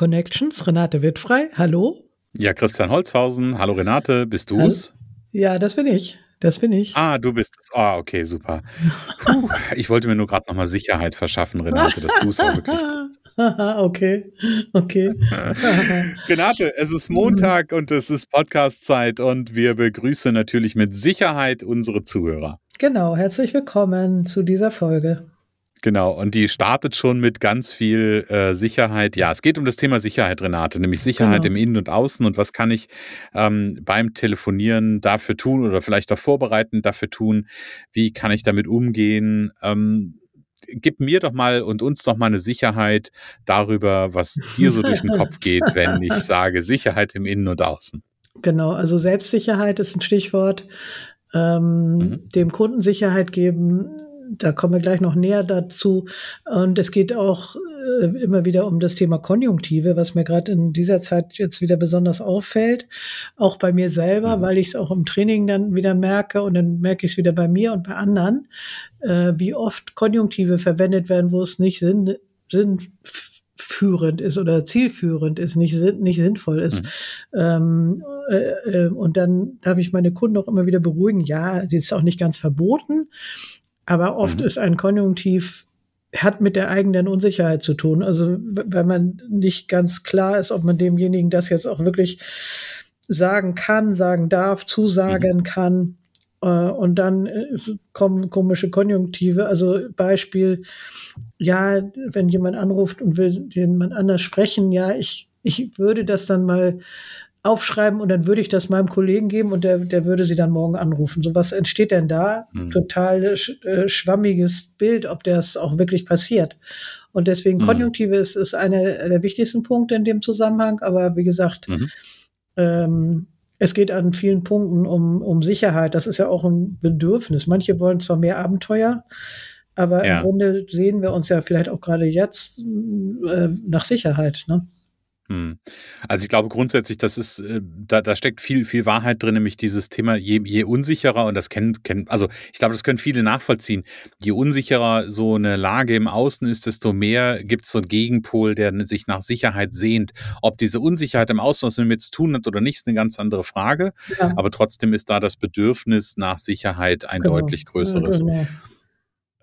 Connections, Renate Wittfrei, hallo. Ja, Christian Holzhausen, hallo Renate, bist du's? Ja, das bin ich. Das bin ich. Ah, du bist es. Ah, okay, super. Puh, ich wollte mir nur gerade nochmal Sicherheit verschaffen, Renate, dass du es auch wirklich bist. okay, okay. Renate, es ist Montag und es ist Podcast-Zeit und wir begrüßen natürlich mit Sicherheit unsere Zuhörer. Genau, herzlich willkommen zu dieser Folge. Genau, und die startet schon mit ganz viel äh, Sicherheit. Ja, es geht um das Thema Sicherheit, Renate, nämlich Sicherheit Genau. im Innen und Außen und was kann ich ähm, beim Telefonieren dafür tun oder vielleicht auch vorbereitend dafür tun? Wie kann ich damit umgehen? Ähm, gib mir doch mal und uns doch mal eine Sicherheit darüber, was dir so durch den Kopf geht, wenn ich sage Sicherheit im Innen und Außen. Genau, also Selbstsicherheit ist ein Stichwort. Ähm, Mhm. Dem Kunden Sicherheit geben, da kommen wir gleich noch näher dazu. Und es geht auch äh, immer wieder um das Thema Konjunktive, was mir gerade in dieser Zeit jetzt wieder besonders auffällt. Auch bei mir selber, Mhm. weil ich es auch im Training dann wieder merke und dann merke ich es wieder bei mir und bei anderen, äh, wie oft Konjunktive verwendet werden, wo es nicht sinn, sinnführend ist oder zielführend ist, nicht, sinn, nicht sinnvoll ist. Ähm, äh, äh, und dann darf ich meine Kunden auch immer wieder beruhigen. Ja, sie ist auch nicht ganz verboten, aber oft Mhm. ist ein Konjunktiv hat mit der eigenen Unsicherheit zu tun. Also w- weil man nicht ganz klar ist, ob man demjenigen das jetzt auch wirklich sagen kann, sagen darf, zusagen kann. Äh, Und dann äh, kommen komische Konjunktive. Also Beispiel, ja, wenn jemand anruft und will jemand anders sprechen, ja, ich, ich würde das dann mal aufschreiben und dann würde ich das meinem Kollegen geben und der, der würde sie dann morgen anrufen. So was entsteht denn da? Mhm. Total äh, schwammiges Bild, ob das auch wirklich passiert. Und deswegen Mhm. Konjunktive ist, ist einer der wichtigsten Punkte in dem Zusammenhang. Aber wie gesagt, Mhm. ähm, es geht an vielen Punkten um, um Sicherheit. Das ist ja auch ein Bedürfnis. Manche wollen zwar mehr Abenteuer, aber Ja. im Grunde sehen wir uns ja vielleicht auch gerade jetzt äh, nach Sicherheit. Ne? Hm. Also ich glaube grundsätzlich, das ist, äh, da, da steckt viel, viel Wahrheit drin, nämlich dieses Thema, je, je unsicherer, und das kennen, kennen, also ich glaube, das können viele nachvollziehen, je unsicherer so eine Lage im Außen ist, desto mehr gibt es so einen Gegenpol, der sich nach Sicherheit sehnt. Ob diese Unsicherheit im Außen was mit mir zu tun hat oder nicht, ist eine ganz andere Frage. Ja, Aber trotzdem ist da das Bedürfnis nach Sicherheit ein genau. deutlich größeres. Genau.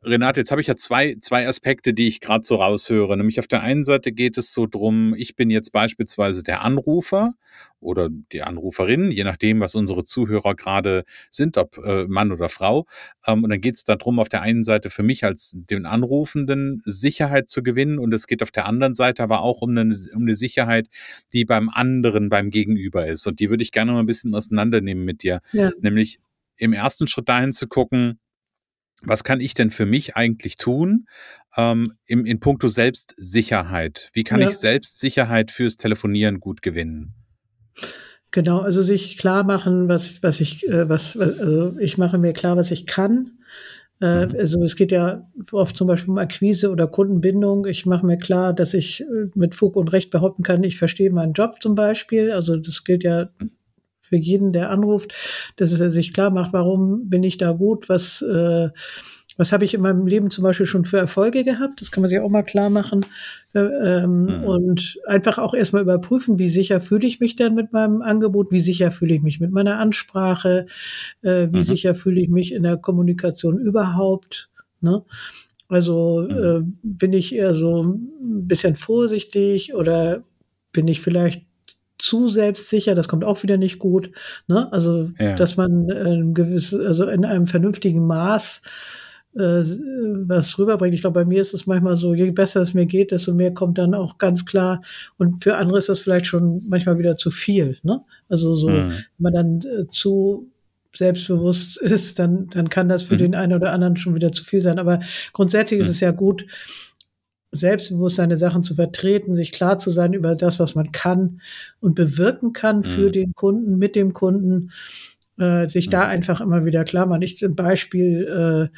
Renate, jetzt habe ich ja zwei, zwei Aspekte, die ich gerade so raushöre. Nämlich auf der einen Seite geht es so drum, ich bin jetzt beispielsweise der Anrufer oder die Anruferin, je nachdem, was unsere Zuhörer gerade sind, ob äh, Mann oder Frau. Ähm, und dann geht es darum, auf der einen Seite für mich als den Anrufenden Sicherheit zu gewinnen und es geht auf der anderen Seite aber auch um eine, um eine Sicherheit, die beim anderen, beim Gegenüber ist. Und die würde ich gerne mal ein bisschen auseinandernehmen mit dir. Ja. Nämlich im ersten Schritt dahin zu gucken, was kann ich denn für mich eigentlich tun ähm, im, in puncto Selbstsicherheit? Wie kann Ja. ich Selbstsicherheit fürs Telefonieren gut gewinnen? Genau, also sich klar machen, was, was ich, äh, was, also ich mache mir klar, was ich kann. Äh, Mhm. Also es geht ja oft zum Beispiel um Akquise oder Kundenbindung. Ich mache mir klar, dass ich äh, mit Fug und Recht behaupten kann, ich verstehe meinen Job zum Beispiel. Also das gilt ja für jeden, der anruft, dass er sich klar macht, warum bin ich da gut, was, äh, was habe ich in meinem Leben zum Beispiel schon für Erfolge gehabt. Das kann man sich auch mal klar machen. Äh, ähm, Mhm. Und einfach auch erstmal überprüfen, wie sicher fühle ich mich denn mit meinem Angebot, wie sicher fühle ich mich mit meiner Ansprache, äh, wie Mhm. sicher fühle ich mich in der Kommunikation überhaupt. Ne? Also Mhm. äh, bin ich eher so ein bisschen vorsichtig oder bin ich vielleicht zu selbstsicher, das kommt auch wieder nicht gut. Ne? Also, ja. dass man äh, gewiss, also in einem vernünftigen Maß äh, was rüberbringt. Ich glaube, bei mir ist es manchmal so, je besser es mir geht, desto mehr kommt dann auch ganz klar. Und für andere ist das vielleicht schon manchmal wieder zu viel. Ne? Also so, mhm. wenn man dann äh, zu selbstbewusst ist, dann, dann kann das für mhm. den einen oder anderen schon wieder zu viel sein. Aber grundsätzlich mhm. ist es ja gut, selbstbewusst seine Sachen zu vertreten, sich klar zu sein über das, was man kann und bewirken kann für mhm. den Kunden, mit dem Kunden, äh, sich da mhm. einfach immer wieder klar machen. Ich zum Beispiel,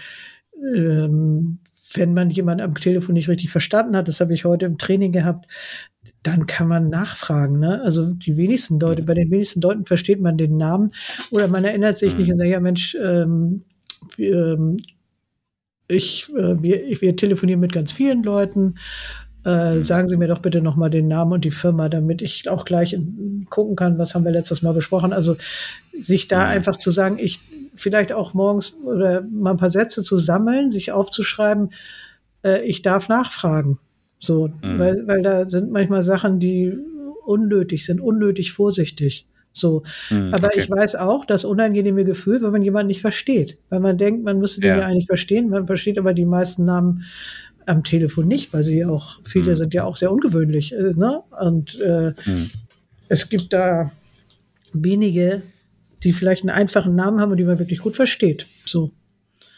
äh, ähm, wenn man jemanden am Telefon nicht richtig verstanden hat, das habe ich heute im Training gehabt, dann kann man nachfragen. Ne? Also die wenigsten Leute, mhm. bei den wenigsten Leuten versteht man den Namen oder man erinnert sich mhm. nicht und sagt, ja Mensch, ähm, ähm, ich, äh, wir, ich, wir telefonieren mit ganz vielen Leuten. Äh, mhm. sagen Sie mir doch bitte nochmal den Namen und die Firma, damit ich auch gleich in, gucken kann, was haben wir letztes Mal besprochen. Also sich da mhm. einfach zu sagen, ich vielleicht auch morgens oder mal ein paar Sätze zu sammeln, sich aufzuschreiben, äh, ich darf nachfragen. So, mhm. weil, weil da sind manchmal Sachen, die unnötig sind, unnötig vorsichtig. So. Mhm, aber okay. ich weiß auch, das unangenehme Gefühl, wenn man jemanden nicht versteht. Weil man denkt, man müsste den ja. ja eigentlich verstehen. Man versteht aber die meisten Namen am Telefon nicht, weil sie auch, viele mhm. sind ja auch sehr ungewöhnlich. Äh, ne? Und äh, mhm. es gibt da wenige, die vielleicht einen einfachen Namen haben und die man wirklich gut versteht. So.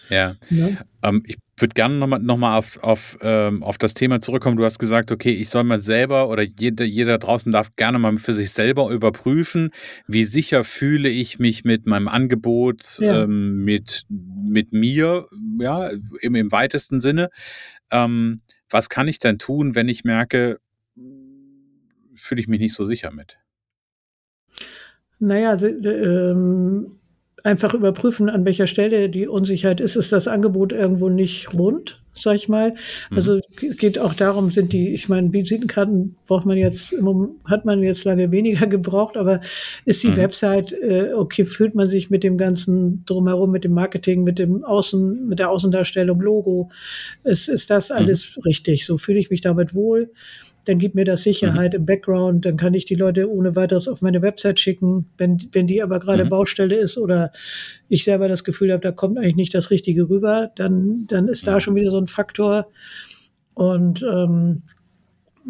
Ja. ja. Ähm, ich würde gerne nochmal noch mal auf, auf, ähm, auf das Thema zurückkommen. Du hast gesagt, okay, ich soll mal selber oder jeder, jeder draußen darf gerne mal für sich selber überprüfen, wie sicher fühle ich mich mit meinem Angebot, ja. ähm, mit, mit mir, ja, im, im weitesten Sinne. Ähm, was kann ich denn tun, wenn ich merke, fühle ich mich nicht so sicher mit? Naja, ähm, einfach überprüfen, an welcher Stelle die Unsicherheit ist. Ist das Angebot irgendwo nicht rund, sag ich mal? Mhm. Also es geht auch darum, sind die, ich meine, Visitenkarten braucht man jetzt, hat man jetzt lange weniger gebraucht, aber ist die mhm. Website, äh, okay, fühlt man sich mit dem ganzen drumherum, mit dem Marketing, mit dem Außen, mit der Außendarstellung, Logo, ist, ist das mhm. alles mhm. richtig? So fühle ich mich damit wohl dann gibt mir das Sicherheit mhm. im Background, dann kann ich die Leute ohne weiteres auf meine Website schicken. Wenn, wenn die aber gerade mhm. Baustelle ist oder ich selber das Gefühl habe, da kommt eigentlich nicht das Richtige rüber, dann, dann ist da schon wieder so ein Faktor. Und ähm,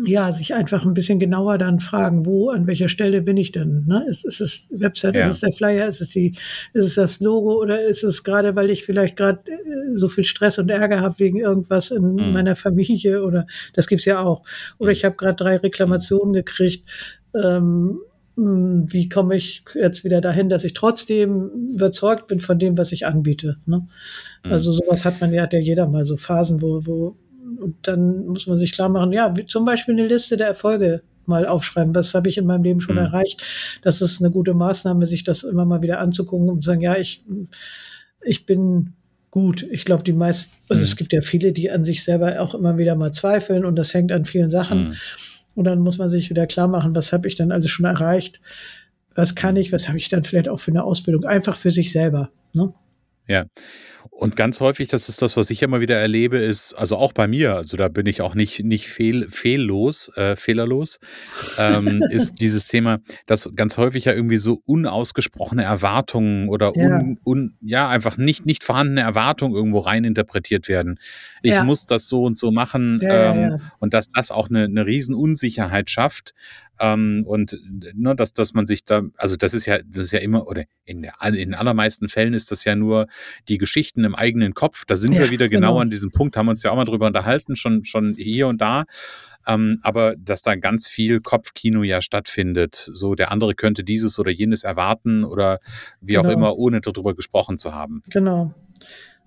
ja, sich einfach ein bisschen genauer dann fragen, wo, an welcher Stelle bin ich denn? Ne? Ist, ist es Website, ja. ist es der Flyer, ist es die, ist es das Logo oder ist es gerade, weil ich vielleicht gerade äh, so viel Stress und Ärger habe wegen irgendwas in mhm. meiner Familie oder das gibt's ja auch. Oder mhm. ich habe gerade drei Reklamationen gekriegt. Ähm, hm, wie komme ich jetzt wieder dahin, dass ich trotzdem überzeugt bin von dem, was ich anbiete? Ne? Mhm. Also sowas hat man ja, hat ja jeder mal so Phasen, wo, wo und dann muss man sich klar machen, ja, zum Beispiel eine Liste der Erfolge mal aufschreiben. Was habe ich in meinem Leben schon mhm. erreicht? Das ist eine gute Maßnahme, sich das immer mal wieder anzugucken und zu sagen, ja, ich, ich bin gut. Ich glaube, die meisten, also mhm. es gibt ja viele, die an sich selber auch immer wieder mal zweifeln und das hängt an vielen Sachen. Mhm. Und dann muss man sich wieder klar machen, was habe ich dann alles schon erreicht? Was kann ich? Was habe ich dann vielleicht auch für eine Ausbildung? Einfach für sich selber. Ne? Ja. Und ganz häufig, das ist das, was ich immer wieder erlebe, ist, also auch bei mir, also da bin ich auch nicht, nicht fehl, fehllos, äh, fehlerlos, ähm, ist dieses Thema, dass ganz häufig ja irgendwie so unausgesprochene Erwartungen oder ja, un, un, ja einfach nicht, nicht vorhandene Erwartungen irgendwo reininterpretiert werden. Ich ja. muss das so und so machen ja, ähm, und dass das auch eine, eine Riesenunsicherheit schafft. Ähm, und ne, dass, dass man sich da, also das ist ja, das ist ja immer, oder in, der, in allermeisten Fällen ist das ja nur die Geschichten im eigenen Kopf. Da sind ja, wir wieder genau, genau an diesem Punkt, haben uns ja auch mal drüber unterhalten, schon, schon hier und da. Ähm, aber dass da ganz viel Kopfkino ja stattfindet. So, der andere könnte dieses oder jenes erwarten oder wie genau. auch immer, ohne darüber gesprochen zu haben. Genau.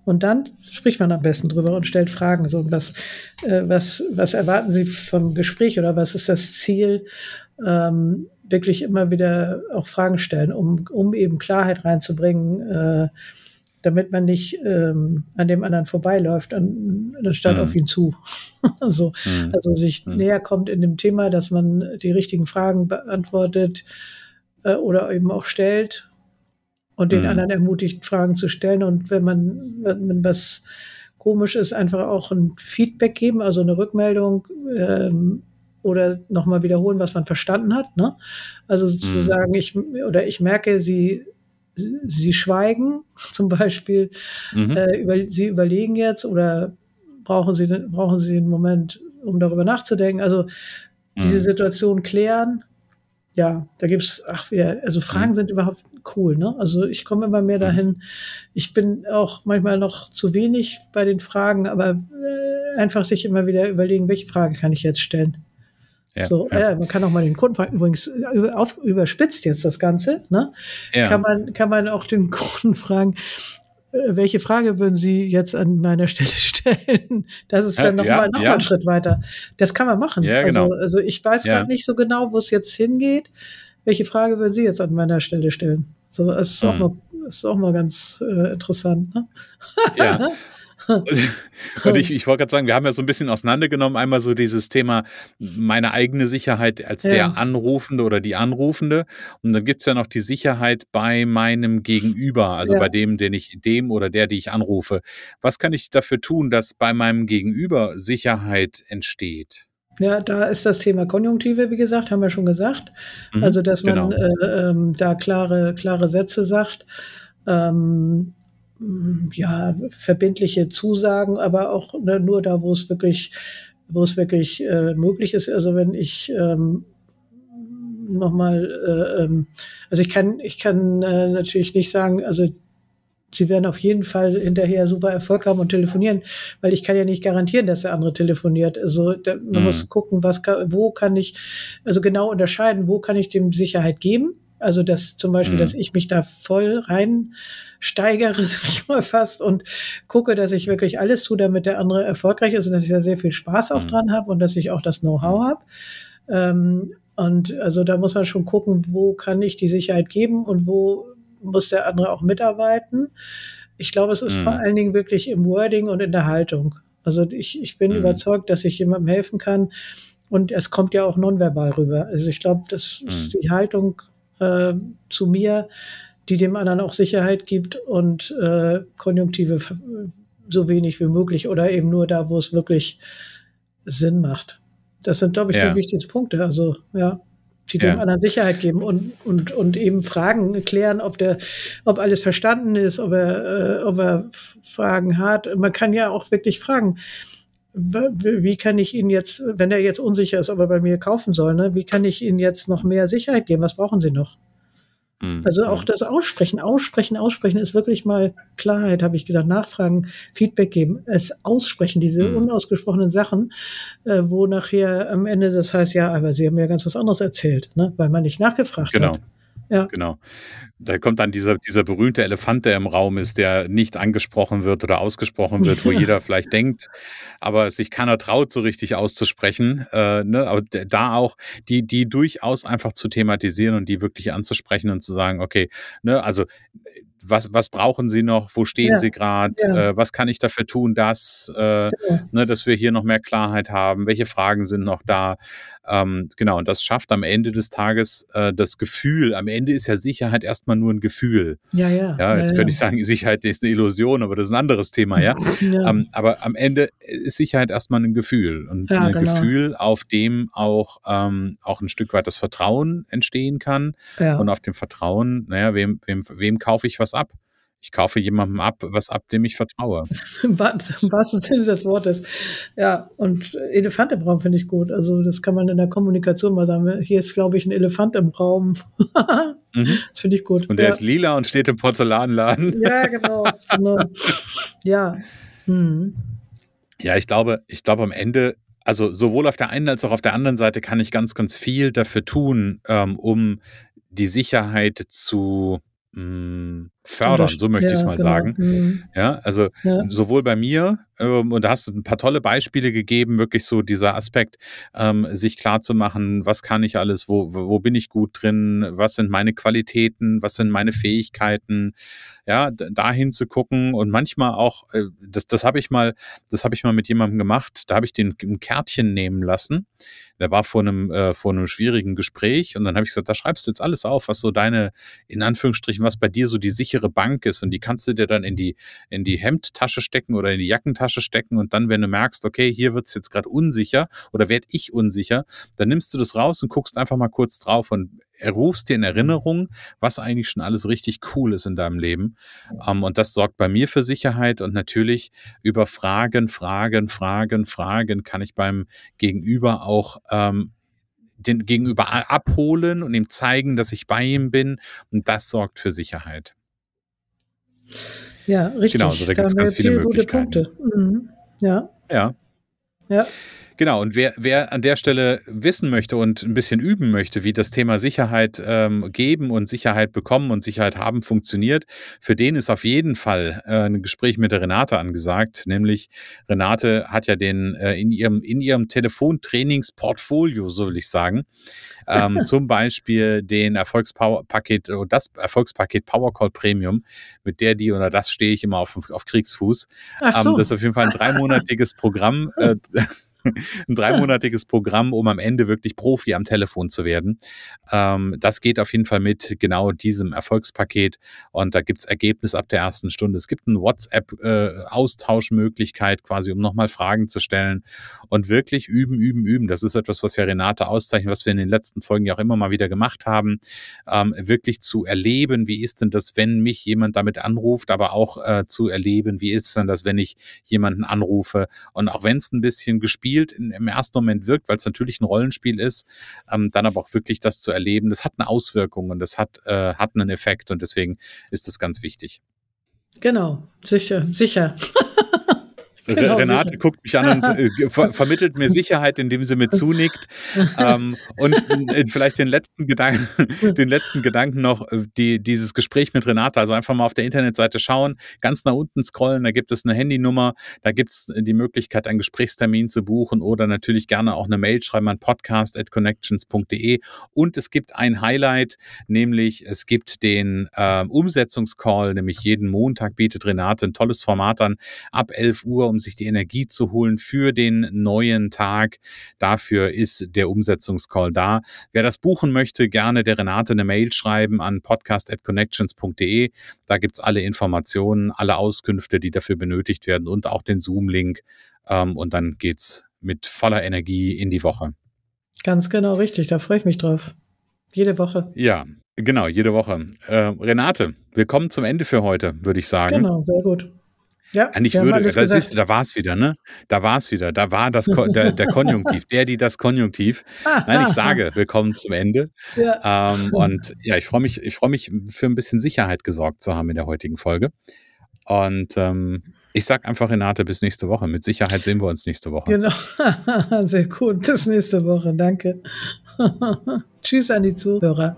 Und dann spricht man am besten drüber und stellt Fragen. So, was, äh, was, was erwarten Sie vom Gespräch oder was ist das Ziel? ähm, wirklich immer wieder auch Fragen stellen, um, um eben Klarheit reinzubringen, äh, damit man nicht ähm, an dem anderen vorbeiläuft, an, anstatt mhm. auf ihn zu. also, mhm. also sich mhm. näher kommt in dem Thema, dass man die richtigen Fragen beantwortet äh, oder eben auch stellt und den mhm. anderen ermutigt, Fragen zu stellen. Und wenn man, wenn was komisch ist, einfach auch ein Feedback geben, also eine Rückmeldung. Ähm, oder nochmal wiederholen, was man verstanden hat. Ne? Also mhm. zu sagen, ich oder ich merke, sie sie schweigen zum Beispiel, mhm. äh, über, sie überlegen jetzt oder brauchen sie brauchen sie einen Moment, um darüber nachzudenken. Also diese mhm. Situation klären. Ja, da gibt's ach wieder, also Fragen mhm. sind überhaupt cool, ne? Also ich komme immer mehr mhm. dahin. Ich bin auch manchmal noch zu wenig bei den Fragen, aber äh, einfach sich immer wieder überlegen, welche Frage kann ich jetzt stellen. Ja, so, ja. Äh, man kann auch mal den Kunden fragen, übrigens über, auf, überspitzt jetzt das Ganze, ne? Ja. Kann man, kann man auch den Kunden fragen, äh, welche Frage würden Sie jetzt an meiner Stelle stellen? Das ist dann nochmal ja, noch ja. ein Schritt weiter. Das kann man machen. Ja, genau. also, also ich weiß gerade nicht so genau, wo es jetzt hingeht. Welche Frage würden Sie jetzt an meiner Stelle stellen? So, das ist, hm. auch, mal, ist auch mal ganz äh, interessant. Ne? Ja. Und ich, ich wollte gerade sagen, wir haben ja so ein bisschen auseinandergenommen, einmal so dieses Thema meine eigene Sicherheit als ja. der Anrufende oder die Anrufende. Und dann gibt es ja noch die Sicherheit bei meinem Gegenüber, also ja. bei dem, den ich, dem oder der, die ich anrufe. Was kann ich dafür tun, dass bei meinem Gegenüber Sicherheit entsteht? Ja, da ist das Thema Konjunktive, wie gesagt, haben wir schon gesagt. Mhm, also, dass man genau. äh, ähm, da klare, klare Sätze sagt. Ähm, ja, verbindliche Zusagen, aber auch ne, nur da, wo es wirklich, wo es wirklich äh, möglich ist. Also wenn ich ähm, nochmal, äh, ähm, also ich kann, ich kann äh, natürlich nicht sagen, also sie werden auf jeden Fall hinterher super Erfolg haben und telefonieren, weil ich kann ja nicht garantieren, dass der andere telefoniert. Also da, man mhm. muss gucken, was kann, wo kann ich, also genau unterscheiden, wo kann ich dem Sicherheit geben. Also dass zum Beispiel, mhm. dass ich mich da voll rein steigere, sag ich mal fast, und gucke, dass ich wirklich alles tue, damit der andere erfolgreich ist und dass ich da sehr viel Spaß auch mhm. dran habe und dass ich auch das Know-how mhm. habe. Ähm, und also da muss man schon gucken, wo kann ich die Sicherheit geben und wo muss der andere auch mitarbeiten. Ich glaube, es ist mhm. vor allen Dingen wirklich im Wording und in der Haltung. Also ich, ich bin mhm. überzeugt, dass ich jemandem helfen kann. Und es kommt ja auch nonverbal rüber. Also ich glaube, das ist mhm. die Haltung äh, zu mir, die dem anderen auch Sicherheit gibt und äh, Konjunktive so wenig wie möglich oder eben nur da, wo es wirklich Sinn macht. Das sind, glaube ich, ja. die wichtigsten Punkte. Also, ja, die dem ja. anderen Sicherheit geben und, und, und eben Fragen klären, ob der, ob alles verstanden ist, ob er, äh, ob er Fragen hat. Man kann ja auch wirklich fragen, wie kann ich Ihnen jetzt, wenn er jetzt unsicher ist, ob er bei mir kaufen soll, ne, wie kann ich Ihnen jetzt noch mehr Sicherheit geben? Was brauchen Sie noch? Mhm. Also auch das Aussprechen, Aussprechen, Aussprechen ist wirklich mal Klarheit, habe ich gesagt, nachfragen, Feedback geben, es aussprechen, diese mhm. unausgesprochenen Sachen, äh, wo nachher am Ende das heißt, ja, aber Sie haben ja ganz was anderes erzählt, ne? weil man nicht nachgefragt genau. hat. Ja. Genau. Da kommt dann dieser, dieser berühmte Elefant, der im Raum ist, der nicht angesprochen wird oder ausgesprochen wird, wo jeder vielleicht denkt, aber sich keiner traut, so richtig auszusprechen. Äh, ne? Aber da auch die, die durchaus einfach zu thematisieren und die wirklich anzusprechen und zu sagen, okay, ne, also was, was brauchen Sie noch, wo stehen ja, Sie gerade, ja. äh, was kann ich dafür tun, dass, äh, genau. ne, dass wir hier noch mehr Klarheit haben, welche Fragen sind noch da. Ähm, genau, und das schafft am Ende des Tages äh, das Gefühl, am Ende ist ja Sicherheit erstmal nur ein Gefühl. Ja, ja. Ja, jetzt ja, könnte ich sagen, Sicherheit ist eine Illusion, aber das ist ein anderes Thema, ja. ähm, aber am Ende ist Sicherheit erstmal ein Gefühl und ein genau. Gefühl, auf dem auch, ähm, auch ein Stück weit das Vertrauen entstehen kann und auf dem Vertrauen, naja, wem, wem, wem kaufe ich was ab? Ich kaufe jemandem ab, was ab, dem ich vertraue. Im wahrsten Sinne des Wortes. Ja, und Elefant im Raum finde ich gut. Also das kann man in der Kommunikation mal sagen. Hier ist, glaube ich, ein Elefant im Raum. mhm. Das finde ich gut. Und der ja. ist lila und steht im Porzellanladen. Ja, genau. genau. Ja. Hm. Ja, ich glaube, ich glaube am Ende also sowohl auf der einen als auch auf der anderen Seite kann ich ganz, ganz viel dafür tun, ähm, um die Sicherheit zu mh, fördern, so möchte ich es mal genau. sagen. Mhm. Ja, also ja. sowohl bei mir, ähm, und da hast du ein paar tolle Beispiele gegeben, wirklich so dieser Aspekt, ähm, sich klar zu machen, was kann ich alles, wo, wo bin ich gut drin, was sind meine Qualitäten, was sind meine Fähigkeiten, ja, dahin zu gucken und manchmal auch, äh, das, das habe ich mal, das habe ich mal mit jemandem gemacht, da habe ich den ein Kärtchen nehmen lassen. Der war vor einem, äh, vor einem schwierigen Gespräch und dann habe ich gesagt, da schreibst du jetzt alles auf, was so deine, in Anführungsstrichen, was bei dir so die Sicherheit sichere Bank ist und die kannst du dir dann in die, in die Hemdtasche stecken oder in die Jackentasche stecken und dann, wenn du merkst, okay, hier wird's jetzt gerade unsicher oder werd ich unsicher, dann nimmst du das raus und guckst einfach mal kurz drauf und rufst dir in Erinnerung, was eigentlich schon alles richtig cool ist in deinem Leben. Um, ähm, und das sorgt bei mir für Sicherheit und natürlich über Fragen, Fragen, Fragen, Fragen kann ich beim Gegenüber auch ähm, den Gegenüber abholen und ihm zeigen, dass ich bei ihm bin. Und das sorgt für Sicherheit. Ja, richtig. Genau, also da gibt es ganz viele Möglichkeiten. Mhm. Ja. Ja. Ja. Genau, und wer, wer an der Stelle wissen möchte und ein bisschen üben möchte, wie das Thema Sicherheit ähm, geben und Sicherheit bekommen und Sicherheit haben funktioniert, für den ist auf jeden Fall äh, ein Gespräch mit der Renate angesagt. Nämlich Renate hat ja den äh, in ihrem, in ihrem Telefontrainingsportfolio, so will ich sagen, ähm, zum Beispiel den Erfolgspaket oder das Erfolgspaket Powercall Premium, mit der die oder das stehe ich immer auf, auf Kriegsfuß. Ach so. Ähm, das ist auf jeden Fall ein dreimonatiges Programm. Äh, ein dreimonatiges Programm, um am Ende wirklich Profi am Telefon zu werden. Ähm, das geht auf jeden Fall mit genau diesem Erfolgspaket und da gibt's Ergebnis ab der ersten Stunde. Es gibt eine WhatsApp-Austauschmöglichkeit äh, quasi, um nochmal Fragen zu stellen und wirklich üben, üben, üben. Das ist etwas, was ja Renate auszeichnet, was wir in den letzten Folgen ja auch immer mal wieder gemacht haben, ähm, wirklich zu erleben, wie ist denn das, wenn mich jemand damit anruft, aber auch äh, zu erleben, wie ist denn das, wenn ich jemanden anrufe und auch wenn es ein bisschen gespielt gespielt in, im ersten Moment wirkt, weil es natürlich ein Rollenspiel ist, ähm, dann aber auch wirklich das zu erleben, das hat eine Auswirkung und das hat, äh, hat einen Effekt und deswegen ist das ganz wichtig. Genau, sicher, sicher. Genau, Renate sicher. guckt mich an und äh, ver vermittelt mir Sicherheit, indem sie mir zunickt. ähm, und äh, vielleicht den letzten Gedanken, den letzten Gedanken noch, äh, die, dieses Gespräch mit Renate, also einfach mal auf der Internetseite schauen, ganz nach unten scrollen, da gibt es eine Handynummer, da gibt es die Möglichkeit, einen Gesprächstermin zu buchen oder natürlich gerne auch eine Mail schreiben an podcast.connections.de. Und es gibt ein Highlight, nämlich es gibt den äh, Umsetzungscall, nämlich jeden Montag bietet Renate ein tolles Format an, ab 11 Uhr um sich die Energie zu holen für den neuen Tag. Dafür ist der Umsetzungscall da. Wer das buchen möchte, gerne der Renate eine Mail schreiben an podcast.connections.de. Da gibt's alle Informationen, alle Auskünfte, die dafür benötigt werden und auch den Zoom-Link. Ähm, und dann geht's mit voller Energie in die Woche. Ganz genau richtig, da freue ich mich drauf. Jede Woche. Ja, genau, jede Woche. Äh, Renate, wir kommen zum Ende für heute, würde ich sagen. Genau, sehr gut. Ja, ich würde, da, siehst du, da war es wieder, ne? Da war es wieder. Da war das der, der Konjunktiv, der, die das Konjunktiv. Nein, ich sage, wir kommen zum Ende. Ja. Ähm, und ja, ich freue mich, ich freue mich, für ein bisschen Sicherheit gesorgt zu haben in der heutigen Folge. Und ähm, ich sage einfach, Renate, bis nächste Woche. Mit Sicherheit sehen wir uns nächste Woche. Genau. Sehr gut. Bis nächste Woche. Danke. Tschüss an die Zuhörer.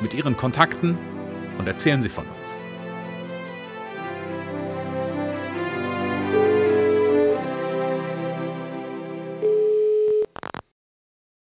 mit Ihren Kontakten und erzählen Sie von uns.